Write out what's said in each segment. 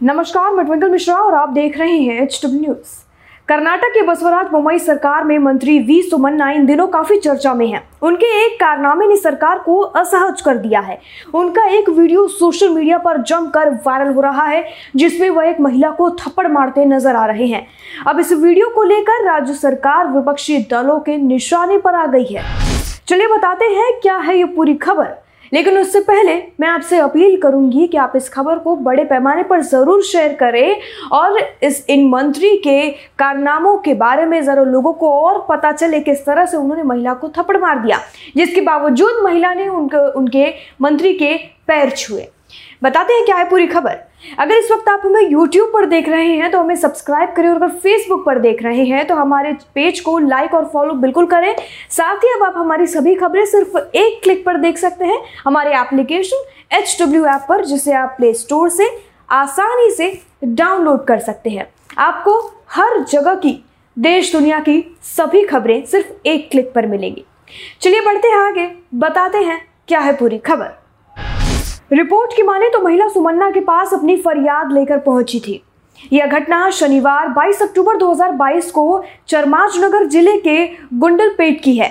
नमस्कार, मैं ट्विंकल मिश्रा और आप देख रहे हैं एच न्यूज़ कर्नाटक के बसवराज बोम्मई सरकार में मंत्री वी सुमन्ना इन दिनों काफ़ी चर्चा में हैं। उनके एक कारनामे ने सरकार को असहज कर दिया है। उनका एक वीडियो सोशल मीडिया पर जमकर वायरल हो रहा है, जिसमें वह एक महिला को थप्पड़ मारते नज़र आ रहे हैं। अब इस वीडियो को लेकर राज्य सरकार विपक्षी दलों के निशाने पर आ गई है। चलिए बताते हैं, क्या है ये पूरी खबर? लेकिन उससे पहले मैं आपसे अपील करूँगी कि आप इस खबर को बड़े पैमाने पर ज़रूर शेयर करें और इस इन मंत्री के कारनामों के बारे में ज़रा लोगों को और पता चले किस तरह से उन्होंने महिला को थप्पड़ मार दिया, जिसके बावजूद महिला ने उनके उनके मंत्री के पैर छुए। बताते हैं क्या है पूरी खबर? अगर इस वक्त आप हमें YouTube पर देख रहे हैं तो हमें सब्सक्राइब करें और अगर Facebook पर देख रहे हैं तो हमारे पेज को लाइक और फॉलो बिल्कुल करें। साथ ही अब आप हमारी सभी खबरें सिर्फ़ एक क्लिक पर देख सकते हैं, हमारे एप्लीकेशन एच डब्ल्यू ऐप पर, जिसे आप प्ले स्टोर से आसानी से डाउनलोड कर सकते हैं। आपको हर जगह की, देश दुनिया की सभी खबरें सिर्फ़ एक क्लिक पर मिलेंगी। चलिए बढ़ते हैं आगे, बताते हैं क्या है पूरी खबर। रिपोर्ट की माने तो महिला सुमन्ना के पास अपनी फरियाद लेकर पहुँची थी। यह घटना शनिवार 22 अक्टूबर 2022 को चरमाजनगर ज़िले के गुंडलपेट की है।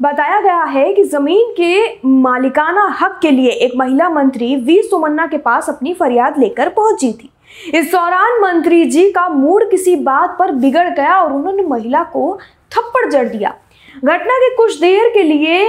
बताया गया है कि ज़मीन के मालिकाना हक के लिए एक महिला मंत्री वी सुमन्ना के पास अपनी फरियाद लेकर पहुँची थी। इस दौरान मंत्री जी का मूड किसी बात पर बिगड़ गया और उन्होंने महिला को थप्पड़ जड़ दिया। घटना के कुछ देर के लिए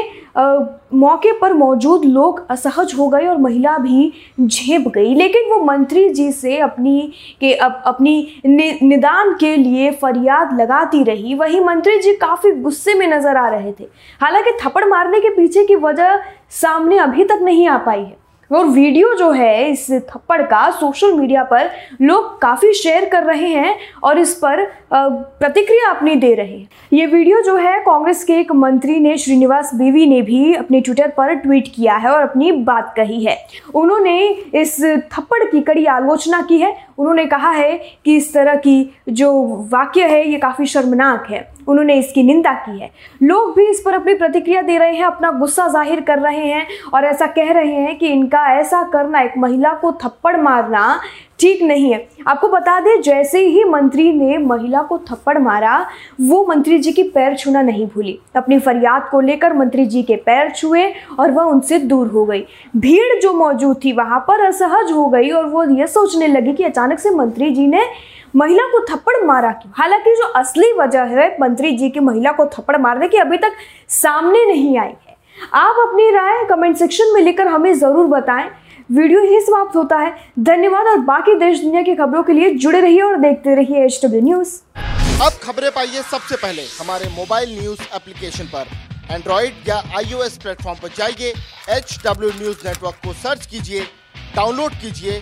मौके पर मौजूद लोग असहज हो गए और महिला भी झेप गई। लेकिन वो मंत्री जी से अपनी के अप, अपनी नि, निदान के लिए फरियाद लगाती रही। वही मंत्री जी काफ़ी गुस्से में नज़र आ रहे थे। हालाँकि थप्पड़ मारने के पीछे की वजह सामने अभी तक नहीं आ पाई है। और वीडियो जो है इस थप्पड़ का सोशल मीडिया पर लोग काफ़ी शेयर कर रहे हैं और इस पर प्रतिक्रिया अपनी दे रहे हैं। ये वीडियो जो है, कांग्रेस के एक मंत्री ने, श्रीनिवास बीवी ने भी अपने ट्विटर पर ट्वीट किया है और अपनी बात कही है। उन्होंने इस थप्पड़ की कड़ी आलोचना की है। उन्होंने कहा है कि इस तरह की जो वाक्य है, ये काफ़ी शर्मनाक है। उन्होंने इसकी निंदा की है। लोग भी इस पर अपनी प्रतिक्रिया दे रहे हैं, अपना गुस्सा ज़ाहिर कर रहे हैं और ऐसा कह रहे हैं कि इनका ऐसा करना, एक महिला को थप्पड़ मारना ठीक नहीं है। आपको बता दें, जैसे ही मंत्री ने महिला को थप्पड़ मारा, वो मंत्री जी की पैर छूना नहीं भूली। अपनी फरियाद को लेकर मंत्री जी के पैर छुए और वह उनसे दूर हो गई। भीड़ जो मौजूद थी वहाँ पर असहज हो गई और वो ये सोचने लगी कि अचानक से मंत्री जी ने महिला को थप्पड़ मारा क्यों? हालाँकि जो असली वजह है मंत्री जी की महिला को थप्पड़ मारने की अभी तक सामने नहीं आई है। आप अपनी राय कमेंट सेक्शन में लिखकर हमें ज़रूर बताएँ। वीडियो ही समाप्त होता है। धन्यवाद और बाकी देश दुनिया की खबरों के लिए जुड़े रहिए और देखते रहिए एच डब्ल्यू न्यूज़ अब खबरें पाइए सबसे पहले। हमारे मोबाइल न्यूज़ एप्लीकेशन पर। एंड्रॉइड या आईओएस प्लेटफॉर्म पर जाइए। एच डब्ल्यू न्यूज़ नेटवर्क को सर्च कीजिए। डाउनलोड कीजिए।